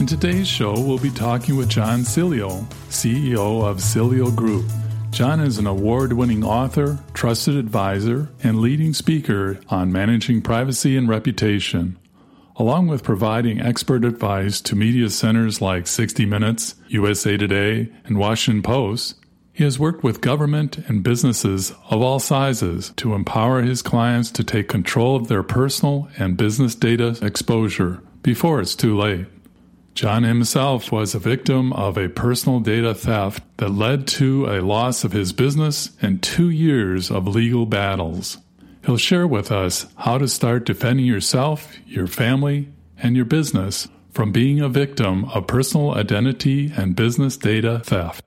In today's show, we'll be talking with John Sileo, CEO of Sileo Group. John is an award winning author, trusted advisor, and leading speaker on managing privacy and reputation. Along with providing expert advice to media centers like 60 Minutes, USA Today, and Washington Post, he has worked with government and businesses of all sizes to empower his clients to take control of their personal and business data exposure before it's too late. John himself was a victim of a personal data theft that led to a loss of his business and two years of legal battles. He'll share with us how to start defending yourself, your family, and your business from being a victim of personal identity and business data theft.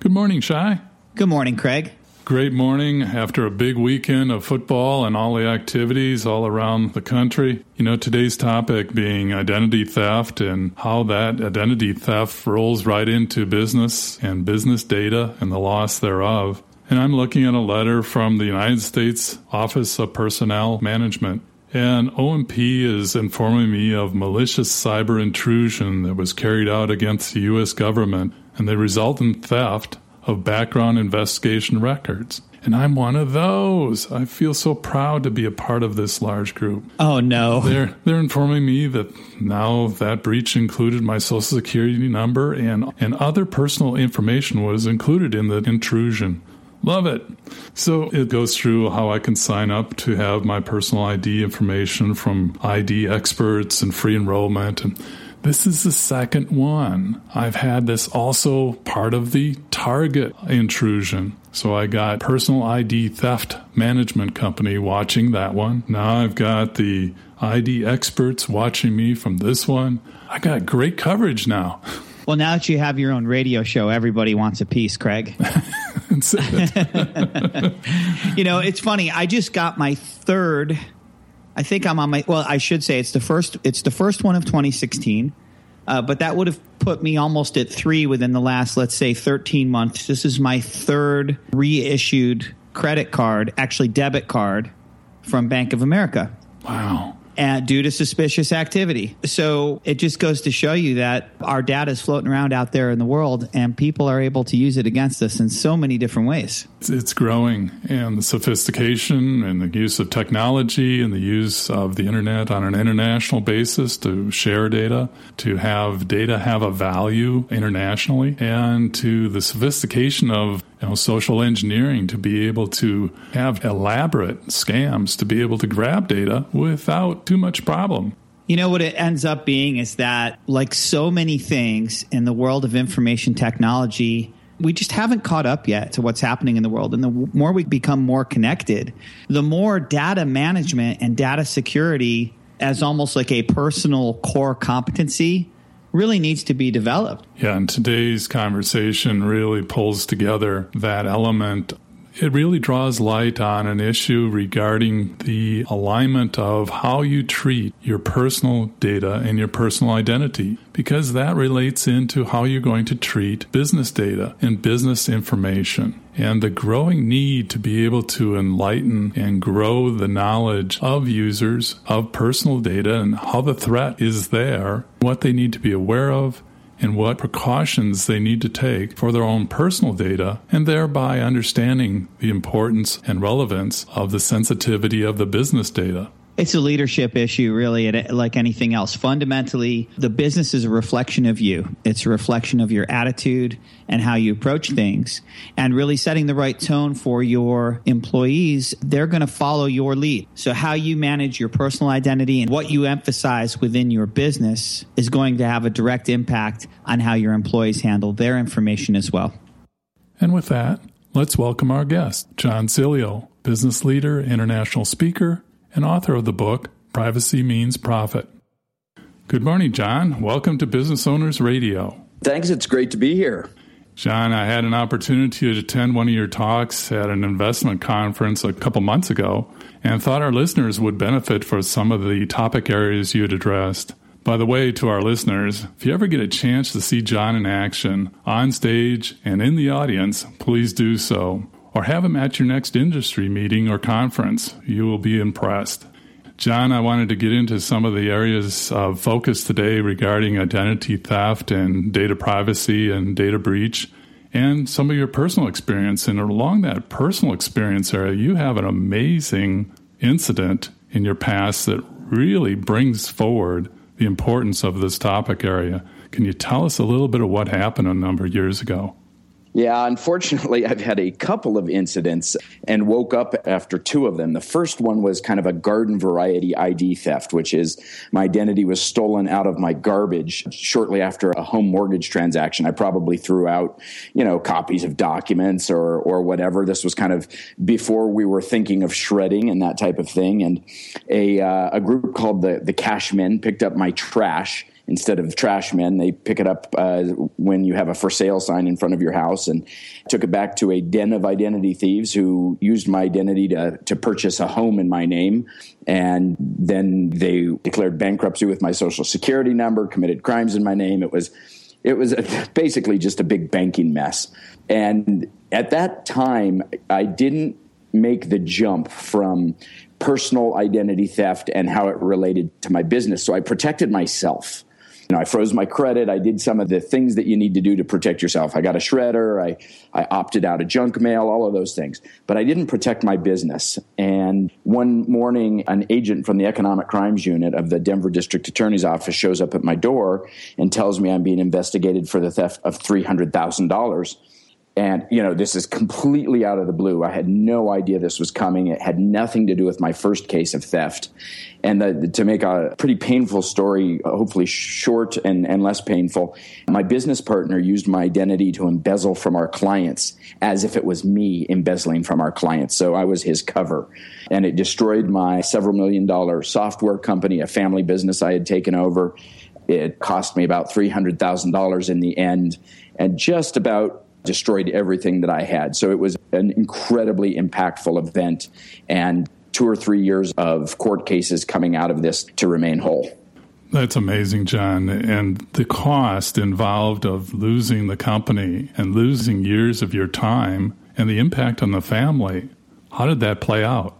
Good morning, Shai. Good morning, Craig great morning after a big weekend of football and all the activities all around the country. You know, today's topic being identity theft and how that identity theft rolls right into business and business data and the loss thereof. And I'm looking at a letter from the United States Office of Personnel Management. And OMP is informing me of malicious cyber intrusion that was carried out against the U.S. government and the resultant theft of background investigation records. And I'm one of those. I feel so proud to be a part of this large group. Oh no. They're they're informing me that now that breach included my social security number and and other personal information was included in the intrusion. Love it. So it goes through how I can sign up to have my personal ID information from ID experts and free enrollment and this is the second one. I've had this also part of the Target intrusion. So I got personal ID theft management company watching that one. Now I've got the ID experts watching me from this one. I got great coverage now. Well, now that you have your own radio show, everybody wants a piece, Craig. you know, it's funny. I just got my third I think I'm on my. Well, I should say it's the first. It's the first one of 2016, uh, but that would have put me almost at three within the last, let's say, 13 months. This is my third reissued credit card, actually debit card, from Bank of America. Wow and due to suspicious activity. So it just goes to show you that our data is floating around out there in the world and people are able to use it against us in so many different ways. It's growing and the sophistication and the use of technology and the use of the internet on an international basis to share data, to have data have a value internationally, and to the sophistication of you know, social engineering to be able to have elaborate scams to be able to grab data without too much problem. You know what it ends up being is that, like so many things in the world of information technology, we just haven't caught up yet to what's happening in the world. And the more we become more connected, the more data management and data security as almost like a personal core competency really needs to be developed. Yeah, and today's conversation really pulls together that element it really draws light on an issue regarding the alignment of how you treat your personal data and your personal identity, because that relates into how you're going to treat business data and business information. And the growing need to be able to enlighten and grow the knowledge of users of personal data and how the threat is there, what they need to be aware of, and what precautions they need to take for their own personal data, and thereby understanding the importance and relevance of the sensitivity of the business data. It's a leadership issue, really, uh, like anything else. Fundamentally, the business is a reflection of you. It's a reflection of your attitude and how you approach things. And really setting the right tone for your employees, they're going to follow your lead. So, how you manage your personal identity and what you emphasize within your business is going to have a direct impact on how your employees handle their information as well. And with that, let's welcome our guest, John Sileo, business leader, international speaker and author of the book Privacy Means Profit. Good morning, John. Welcome to Business Owners Radio. Thanks. It's great to be here. John, I had an opportunity to attend one of your talks at an investment conference a couple months ago and thought our listeners would benefit from some of the topic areas you had addressed. By the way, to our listeners, if you ever get a chance to see John in action, on stage and in the audience, please do so. Or have him at your next industry meeting or conference. You will be impressed. John, I wanted to get into some of the areas of focus today regarding identity theft and data privacy and data breach and some of your personal experience. And along that personal experience area, you have an amazing incident in your past that really brings forward the importance of this topic area. Can you tell us a little bit of what happened a number of years ago? Yeah, unfortunately, I've had a couple of incidents and woke up after two of them. The first one was kind of a garden variety ID theft, which is my identity was stolen out of my garbage shortly after a home mortgage transaction. I probably threw out, you know, copies of documents or or whatever. This was kind of before we were thinking of shredding and that type of thing. And a uh, a group called the the Cash Men picked up my trash instead of trash men. They pick it up uh, when you have a for sale sign in front of your house and took it back to a den of identity thieves who used my identity to, to purchase a home in my name. And then they declared bankruptcy with my social security number, committed crimes in my name. It was, it was basically just a big banking mess. And at that time, I didn't make the jump from personal identity theft and how it related to my business. So I protected myself. You know, I froze my credit. I did some of the things that you need to do to protect yourself. I got a shredder. I, I opted out of junk mail, all of those things. But I didn't protect my business. And one morning, an agent from the Economic Crimes Unit of the Denver District Attorney's Office shows up at my door and tells me I'm being investigated for the theft of $300,000 and, you know, this is completely out of the blue. I had no idea this was coming. It had nothing to do with my first case of theft. And the, to make a pretty painful story, hopefully short and, and less painful, my business partner used my identity to embezzle from our clients as if it was me embezzling from our clients. So I was his cover. And it destroyed my several million dollar software company, a family business I had taken over. It cost me about $300,000 in the end. And just about destroyed everything that I had. So it was an incredibly impactful event and two or three years of court cases coming out of this to remain whole. That's amazing, John. And the cost involved of losing the company and losing years of your time and the impact on the family. How did that play out?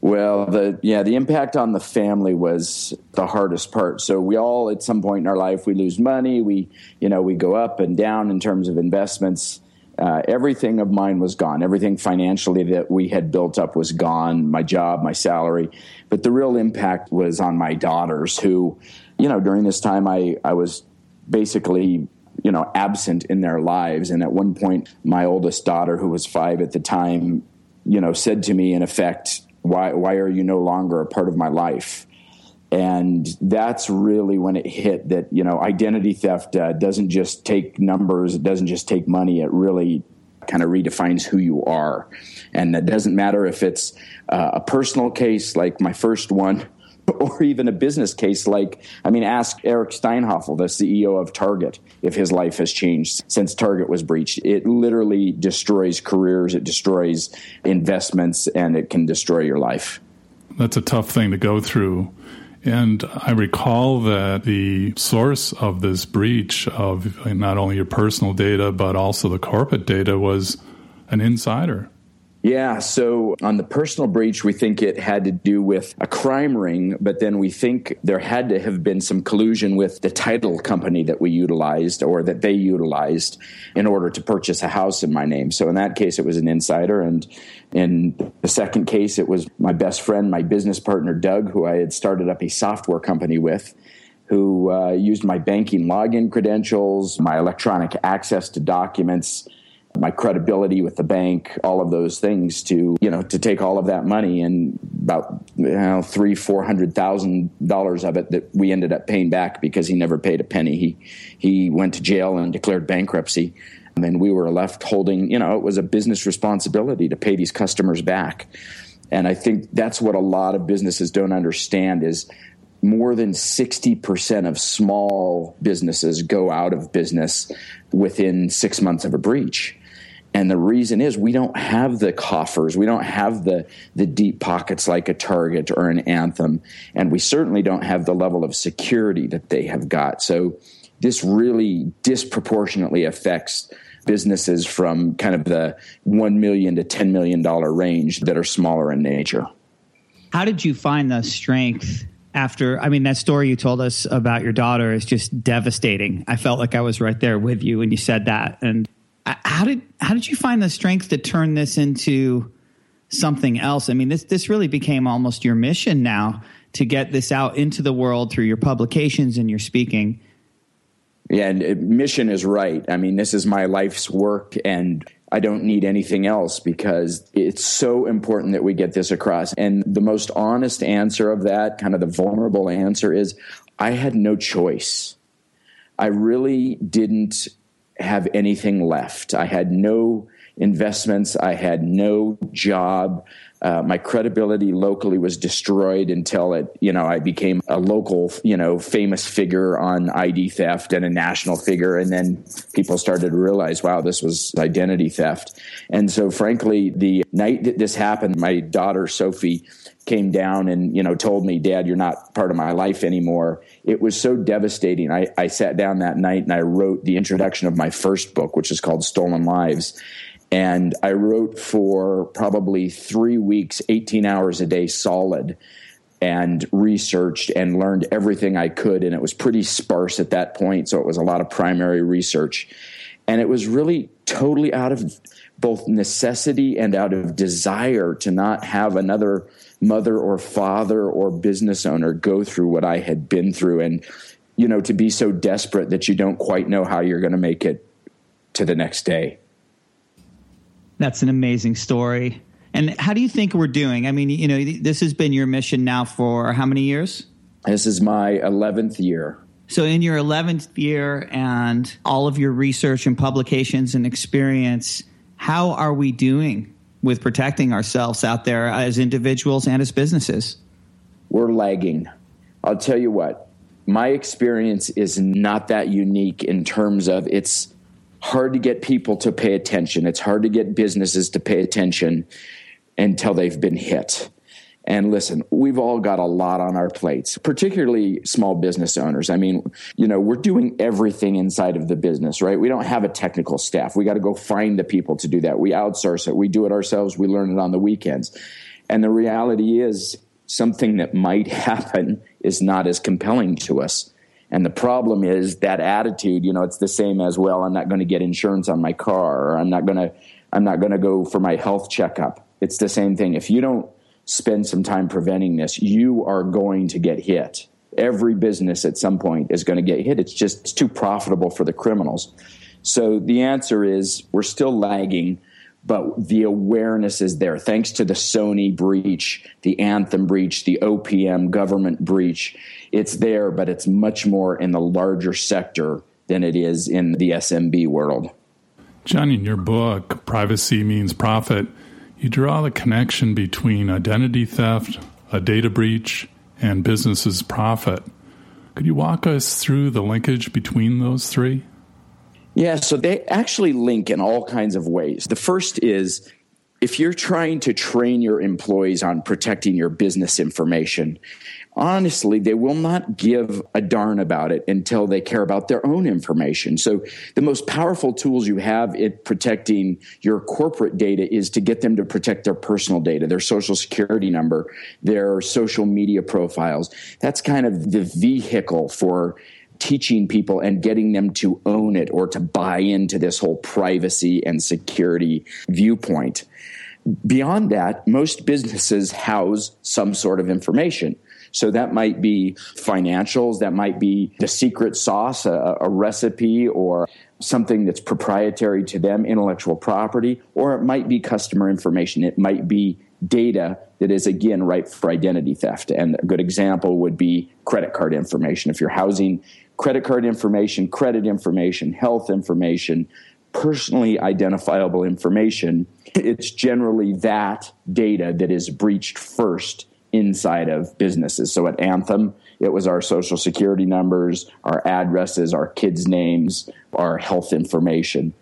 Well, the yeah, the impact on the family was the hardest part. So we all at some point in our life we lose money, we you know, we go up and down in terms of investments. Uh, everything of mine was gone. Everything financially that we had built up was gone. My job, my salary, but the real impact was on my daughters, who, you know, during this time I I was basically you know absent in their lives. And at one point, my oldest daughter, who was five at the time, you know, said to me in effect, why why are you no longer a part of my life? And that's really when it hit that you know identity theft uh, doesn't just take numbers it doesn't just take money it really kind of redefines who you are. And it doesn't matter if it's uh, a personal case like my first one or even a business case like i mean ask eric Steinhafel the ceo of target if his life has changed since target was breached. It literally destroys careers it destroys investments and it can destroy your life. That's a tough thing to go through. And I recall that the source of this breach of not only your personal data, but also the corporate data was an insider. Yeah. So on the personal breach, we think it had to do with a crime ring, but then we think there had to have been some collusion with the title company that we utilized or that they utilized in order to purchase a house in my name. So in that case, it was an insider. And in the second case, it was my best friend, my business partner, Doug, who I had started up a software company with who uh, used my banking login credentials, my electronic access to documents, my credibility with the bank, all of those things to, you know, to take all of that money and about you know, three, four hundred thousand dollars of it that we ended up paying back because he never paid a penny. He he went to jail and declared bankruptcy. And we were left holding, you know, it was a business responsibility to pay these customers back. And I think that's what a lot of businesses don't understand is more than 60% of small businesses go out of business within six months of a breach. And the reason is we don't have the coffers, we don't have the the deep pockets like a Target or an Anthem, and we certainly don't have the level of security that they have got. So this really disproportionately affects businesses from kind of the 1 million to 10 million dollar range that are smaller in nature. How did you find the strength after I mean that story you told us about your daughter is just devastating. I felt like I was right there with you when you said that. And how did how did you find the strength to turn this into something else? I mean, this this really became almost your mission now to get this out into the world through your publications and your speaking. Yeah, and uh, mission is right. I mean, this is my life's work, and I don't need anything else because it's so important that we get this across. And the most honest answer of that, kind of the vulnerable answer, is I had no choice. I really didn't have anything left. I had no investments. I had no job. Uh, my credibility locally was destroyed until it, you know, I became a local, you know, famous figure on ID theft and a national figure. And then people started to realize, wow, this was identity theft. And so, frankly, the night that this happened, my daughter, Sophie, came down and, you know, told me, Dad, you're not part of my life anymore. It was so devastating. I, I sat down that night and I wrote the introduction of my first book, which is called Stolen Lives. And I wrote for probably three weeks, 18 hours a day solid, and researched and learned everything I could. And it was pretty sparse at that point. So it was a lot of primary research. And it was really totally out of both necessity and out of desire to not have another mother or father or business owner go through what I had been through. And, you know, to be so desperate that you don't quite know how you're going to make it to the next day. That's an amazing story. And how do you think we're doing? I mean, you know, this has been your mission now for how many years? This is my 11th year. So, in your 11th year and all of your research and publications and experience, how are we doing with protecting ourselves out there as individuals and as businesses? We're lagging. I'll tell you what, my experience is not that unique in terms of it's hard to get people to pay attention. It's hard to get businesses to pay attention until they've been hit. And listen, we've all got a lot on our plates, particularly small business owners. I mean, you know, we're doing everything inside of the business, right? We don't have a technical staff. We got to go find the people to do that. We outsource it. We do it ourselves. We learn it on the weekends. And the reality is, something that might happen is not as compelling to us. And the problem is that attitude, you know, it's the same as, well, I'm not going to get insurance on my car or I'm not going to, I'm not going to go for my health checkup. It's the same thing. If you don't spend some time preventing this, you are going to get hit. Every business at some point is going to get hit. It's just it's too profitable for the criminals. So the answer is we're still lagging but the awareness is there. Thanks to the Sony breach, the Anthem breach, the OPM government breach, it's there, but it's much more in the larger sector than it is in the SMB world. John, in your book, Privacy Means Profit, you draw the connection between identity theft, a data breach, and businesses' profit. Could you walk us through the linkage between those three? Yeah, so they actually link in all kinds of ways. The first is if you're trying to train your employees on protecting your business information, honestly, they will not give a darn about it until they care about their own information. So the most powerful tools you have in protecting your corporate data is to get them to protect their personal data, their social security number, their social media profiles. That's kind of the vehicle for teaching people and getting them to own it or to buy into this whole privacy and security viewpoint. Beyond that, most businesses house some sort of information. So that might be financials, that might be the secret sauce, a, a, recipe, or something that's proprietary to them, intellectual property, or it might be customer information. It might be data that is, again, ripe for identity theft. And a good example would be credit card information. If you're housing credit card information, credit information, health information, personally identifiable information, it's generally that data that is breached first inside of businesses. So at Anthem, it was our social security numbers, our addresses, our kids' names, our health information.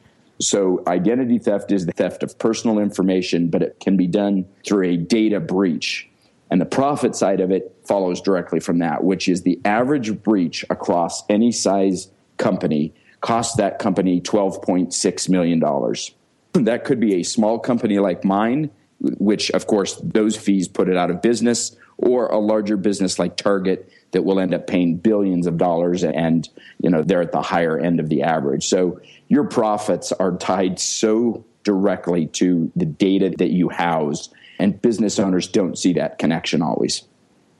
So, identity theft is the theft of personal information, but it can be done through a data breach. And the profit side of it follows directly from that, which is the average breach across any size company costs that company $12.6 million. That could be a small company like mine, which, of course, those fees put it out of business, or a larger business like Target that will end up paying billions of dollars and you know they're at the higher end of the average so your profits are tied so directly to the data that you house and business owners don't see that connection always.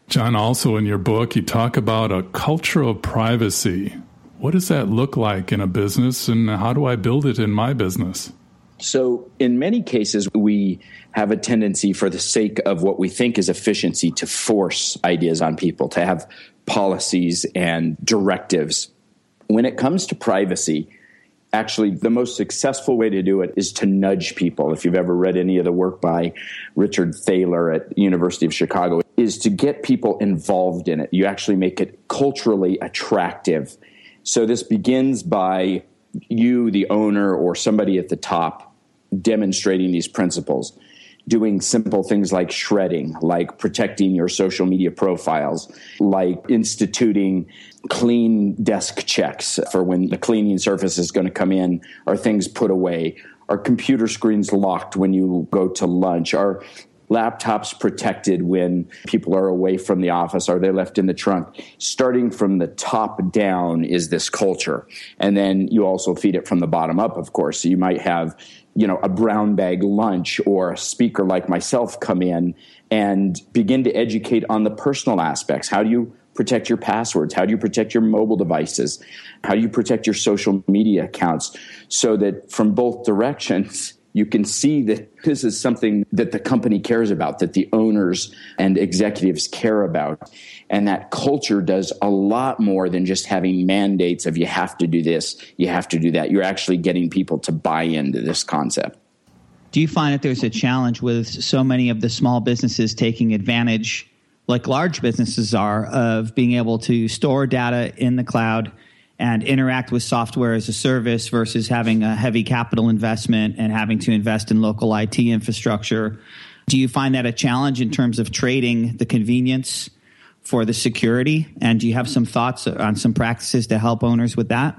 John also in your book you talk about a culture of privacy. What does that look like in a business and how do i build it in my business? So, in many cases, we have a tendency, for the sake of what we think is efficiency, to force ideas on people, to have policies and directives. When it comes to privacy, actually, the most successful way to do it is to nudge people. If you've ever read any of the work by Richard Thaler at University of Chicago, is to get people involved in it. You actually make it culturally attractive. So, this begins by you, the owner, or somebody at the top demonstrating these principles, doing simple things like shredding, like protecting your social media profiles, like instituting clean desk checks for when the cleaning service is going to come in, are things put away? Are computer screens locked when you go to lunch? Are laptops protected when people are away from the office? Are they left in the trunk? Starting from the top down is this culture. And then you also feed it from the bottom up, of course. So you might have, you know, a brown bag lunch or a speaker like myself come in and begin to educate on the personal aspects. How do you protect your passwords? How do you protect your mobile devices? How do you protect your social media accounts? So that from both directions, you can see that this is something that the company cares about, that the owners and executives care about. And that culture does a lot more than just having mandates of you have to do this, you have to do that. You're actually getting people to buy into this concept. Do you find that there's a challenge with so many of the small businesses taking advantage, like large businesses are, of being able to store data in the cloud? And interact with software as a service versus having a heavy capital investment and having to invest in local IT infrastructure. Do you find that a challenge in terms of trading the convenience for the security? And do you have some thoughts on some practices to help owners with that?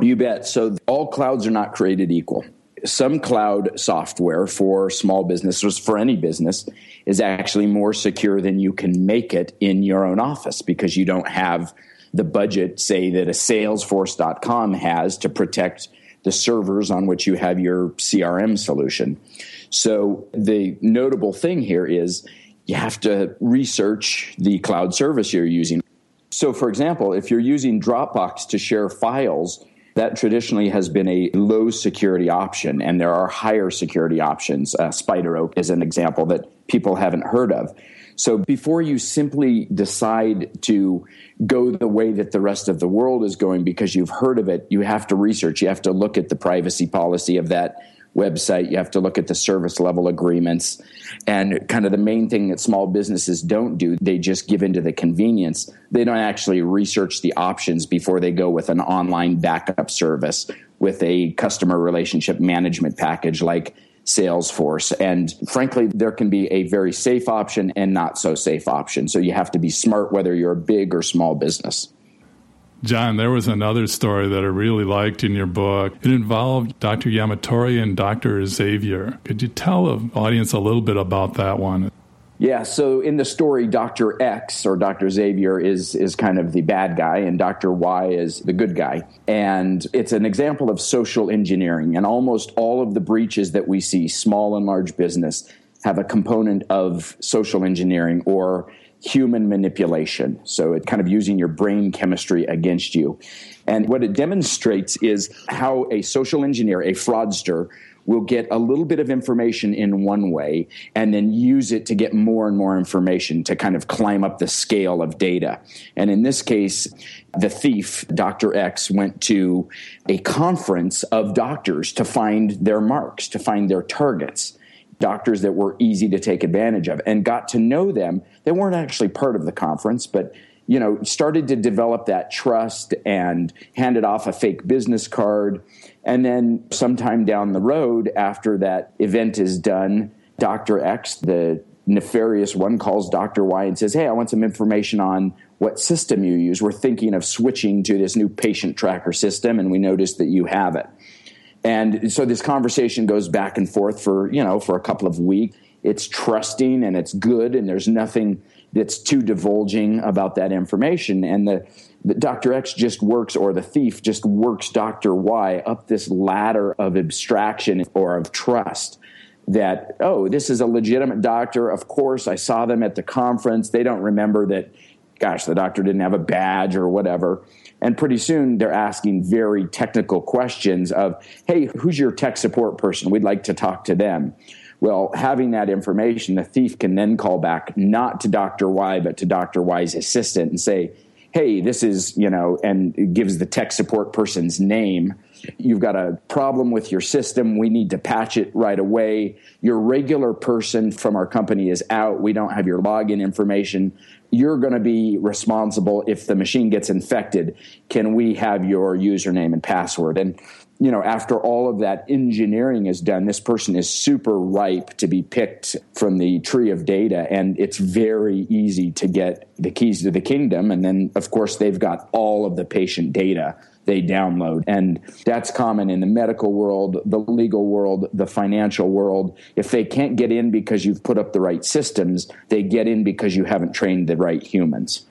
You bet. So, all clouds are not created equal. Some cloud software for small businesses, for any business, is actually more secure than you can make it in your own office because you don't have the budget, say, that a Salesforce.com has to protect the servers on which you have your CRM solution. So the notable thing here is you have to research the cloud service you're using. So, for example, if you're using Dropbox to share files, that traditionally has been a low security option, and there are higher security options. Uh, SpiderOak is an example that people haven't heard of. So before you simply decide to go the way that the rest of the world is going because you've heard of it, you have to research. You have to look at the privacy policy of that website. You have to look at the service level agreements. And kind of the main thing that small businesses don't do, they just give into the convenience. They don't actually research the options before they go with an online backup service with a customer relationship management package like Salesforce. And frankly, there can be a very safe option and not so safe option. So you have to be smart whether you're a big or small business. John, there was another story that I really liked in your book. It involved Dr. Yamatori and Dr. Xavier. Could you tell the audience a little bit about that one? Yeah, so in the story, Dr. X or Dr. Xavier is is kind of the bad guy, and Dr. Y is the good guy. And it's an example of social engineering. And almost all of the breaches that we see, small and large business, have a component of social engineering or human manipulation. So it's kind of using your brain chemistry against you. And what it demonstrates is how a social engineer, a fraudster, will get a little bit of information in one way and then use it to get more and more information to kind of climb up the scale of data. And in this case, the thief, Dr. X, went to a conference of doctors to find their marks, to find their targets doctors that were easy to take advantage of and got to know them. They weren't actually part of the conference, but you know, started to develop that trust and handed off a fake business card. And then sometime down the road, after that event is done, Dr. X, the nefarious one, calls Dr. Y and says, Hey, I want some information on what system you use. We're thinking of switching to this new patient tracker system, and we noticed that you have it. And so this conversation goes back and forth for, you know, for a couple of weeks. It's trusting and it's good, and there's nothing that's too divulging about that information. And the, the Dr. X just works, or the thief just works Dr. Y up this ladder of abstraction or of trust that, oh, this is a legitimate doctor. Of course, I saw them at the conference. They don't remember that, gosh, the doctor didn't have a badge or whatever. And pretty soon they're asking very technical questions of, hey, who's your tech support person? We'd like to talk to them. Well, having that information, the thief can then call back not to Dr. Y, but to Dr. Y's assistant and say, hey, this is, you know, and gives the tech support person's name. You've got a problem with your system. We need to patch it right away. Your regular person from our company is out. We don't have your login information. You're going to be responsible if the machine gets infected. Can we have your username and password? And you know, after all of that engineering is done, this person is super ripe to be picked from the tree of data. And it's very easy to get the keys to the kingdom. And then, of course, they've got all of the patient data they download. And that's common in the medical world, the legal world, the financial world. If they can't get in because you've put up the right systems, they get in because you haven't trained the right humans.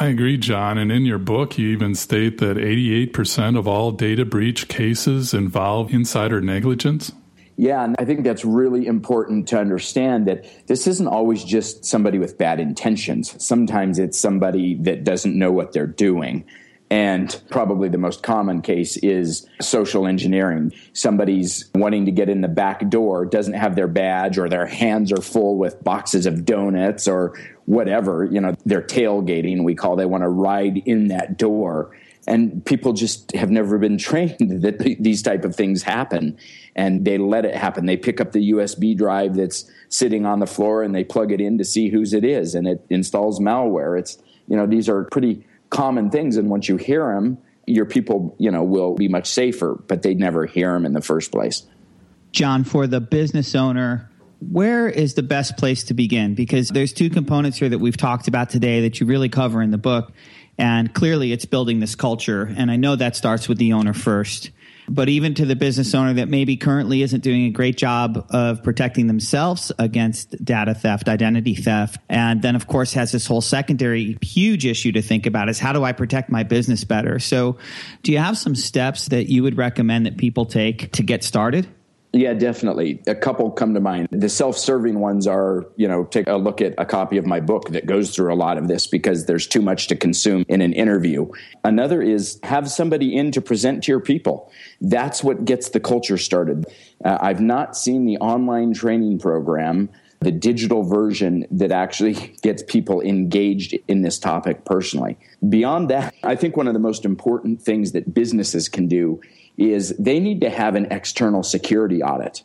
I agree, John. And in your book, you even state that 88% of all data breach cases involve insider negligence. Yeah, and I think that's really important to understand that this isn't always just somebody with bad intentions. Sometimes it's somebody that doesn't know what they're doing. And probably the most common case is social engineering. Somebody's wanting to get in the back door, doesn't have their badge, or their hands are full with boxes of donuts or whatever. You know, they're tailgating, we call they want to ride in that door. And people just have never been trained that these type of things happen. And they let it happen. They pick up the USB drive that's sitting on the floor and they plug it in to see whose it is. And it installs malware. It's, you know, these are pretty common things and once you hear them your people you know will be much safer but they never hear them in the first place. John for the business owner where is the best place to begin? Because there's two components here that we've talked about today that you really cover in the book and clearly it's building this culture and i know that starts with the owner first but even to the business owner that maybe currently isn't doing a great job of protecting themselves against data theft, identity theft. And then, of course, has this whole secondary huge issue to think about is how do I protect my business better? So, do you have some steps that you would recommend that people take to get started? Yeah, definitely. A couple come to mind. The self-serving ones are, you know, take a look at a copy of my book that goes through a lot of this because there's too much to consume in an interview. Another is have somebody in to present to your people. That's what gets the culture started. Uh, I've not seen the online training program the digital version that actually gets people engaged in this topic personally. Beyond that, I think one of the most important things that businesses can do is they need to have an external security audit.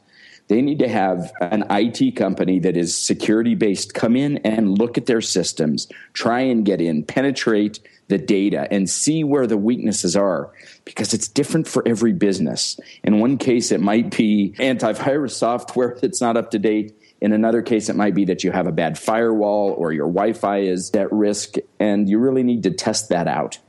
They need to have an IT company that is security based come in and look at their systems, try and get in, penetrate the data, and see where the weaknesses are because it's different for every business. In one case, it might be antivirus software that's not up to date. In another case, it might be that you have a bad firewall or your Wi Fi is at risk, and you really need to test that out.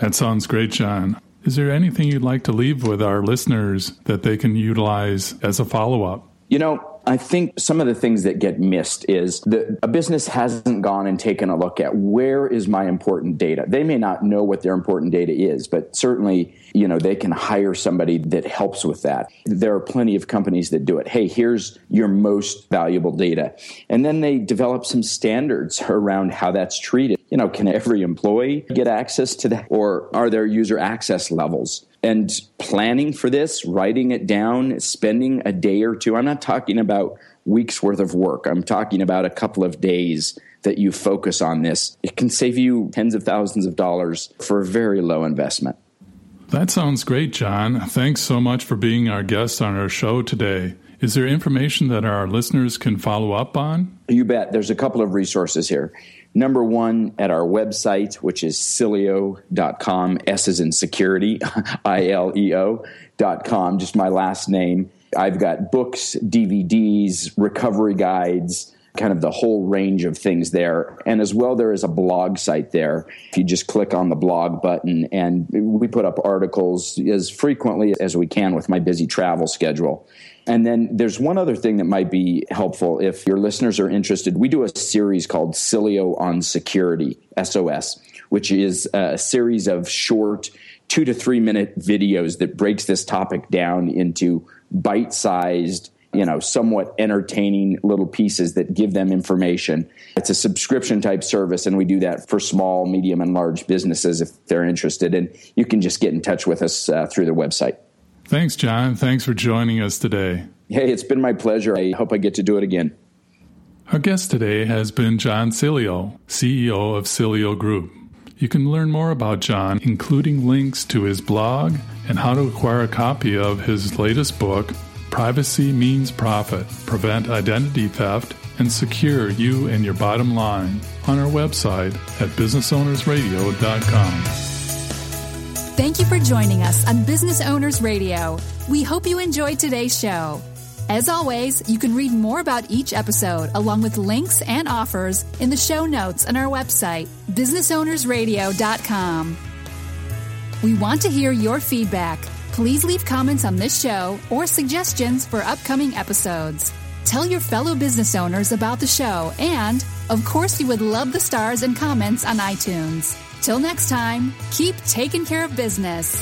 That sounds great, John. Is there anything you'd like to leave with our listeners that they can utilize as a follow up? You know, I think some of the things that get missed is that a business hasn't gone and taken a look at where is my important data. They may not know what their important data is, but certainly, you know, they can hire somebody that helps with that. There are plenty of companies that do it. Hey, here's your most valuable data. And then they develop some standards around how that's treated. You know, can every employee get access to that or are there user access levels? And planning for this, writing it down, spending a day or two. I'm not talking about weeks worth of work. I'm talking about a couple of days that you focus on this. It can save you tens of thousands of dollars for a very low investment. That sounds great, John. Thanks so much for being our guest on our show today. Is there information that our listeners can follow up on? You bet. There's a couple of resources here. Number one, at our website, which is sileo.com, S is in security, I L E O.com, just my last name. I've got books, DVDs, recovery guides, kind of the whole range of things there. And as well, there is a blog site there. If you just click on the blog button, and we put up articles as frequently as we can with my busy travel schedule. And then there's one other thing that might be helpful if your listeners are interested. We do a series called Sileo on Security, SOS, which is a series of short two to three minute videos that breaks this topic down into bite sized you know, somewhat entertaining little pieces that give them information. It's a subscription type service, and we do that for small, medium, and large businesses if they're interested. And you can just get in touch with us uh, through the website. Thanks, John. Thanks for joining us today. Hey, it's been my pleasure. I hope I get to do it again. Our guest today has been John Sileo, CEO of Sileo Group. You can learn more about John, including links to his blog and how to acquire a copy of his latest book, Privacy Means Profit Prevent Identity Theft and Secure You and Your Bottom Line on our website at businessownersradio.com. Thank you for joining us on Business Owners Radio. We hope you enjoyed today's show. As always, you can read more about each episode along with links and offers in the show notes on our website, businessownersradio.com. We want to hear your feedback Please leave comments on this show or suggestions for upcoming episodes. Tell your fellow business owners about the show, and, of course, you would love the stars and comments on iTunes. Till next time, keep taking care of business.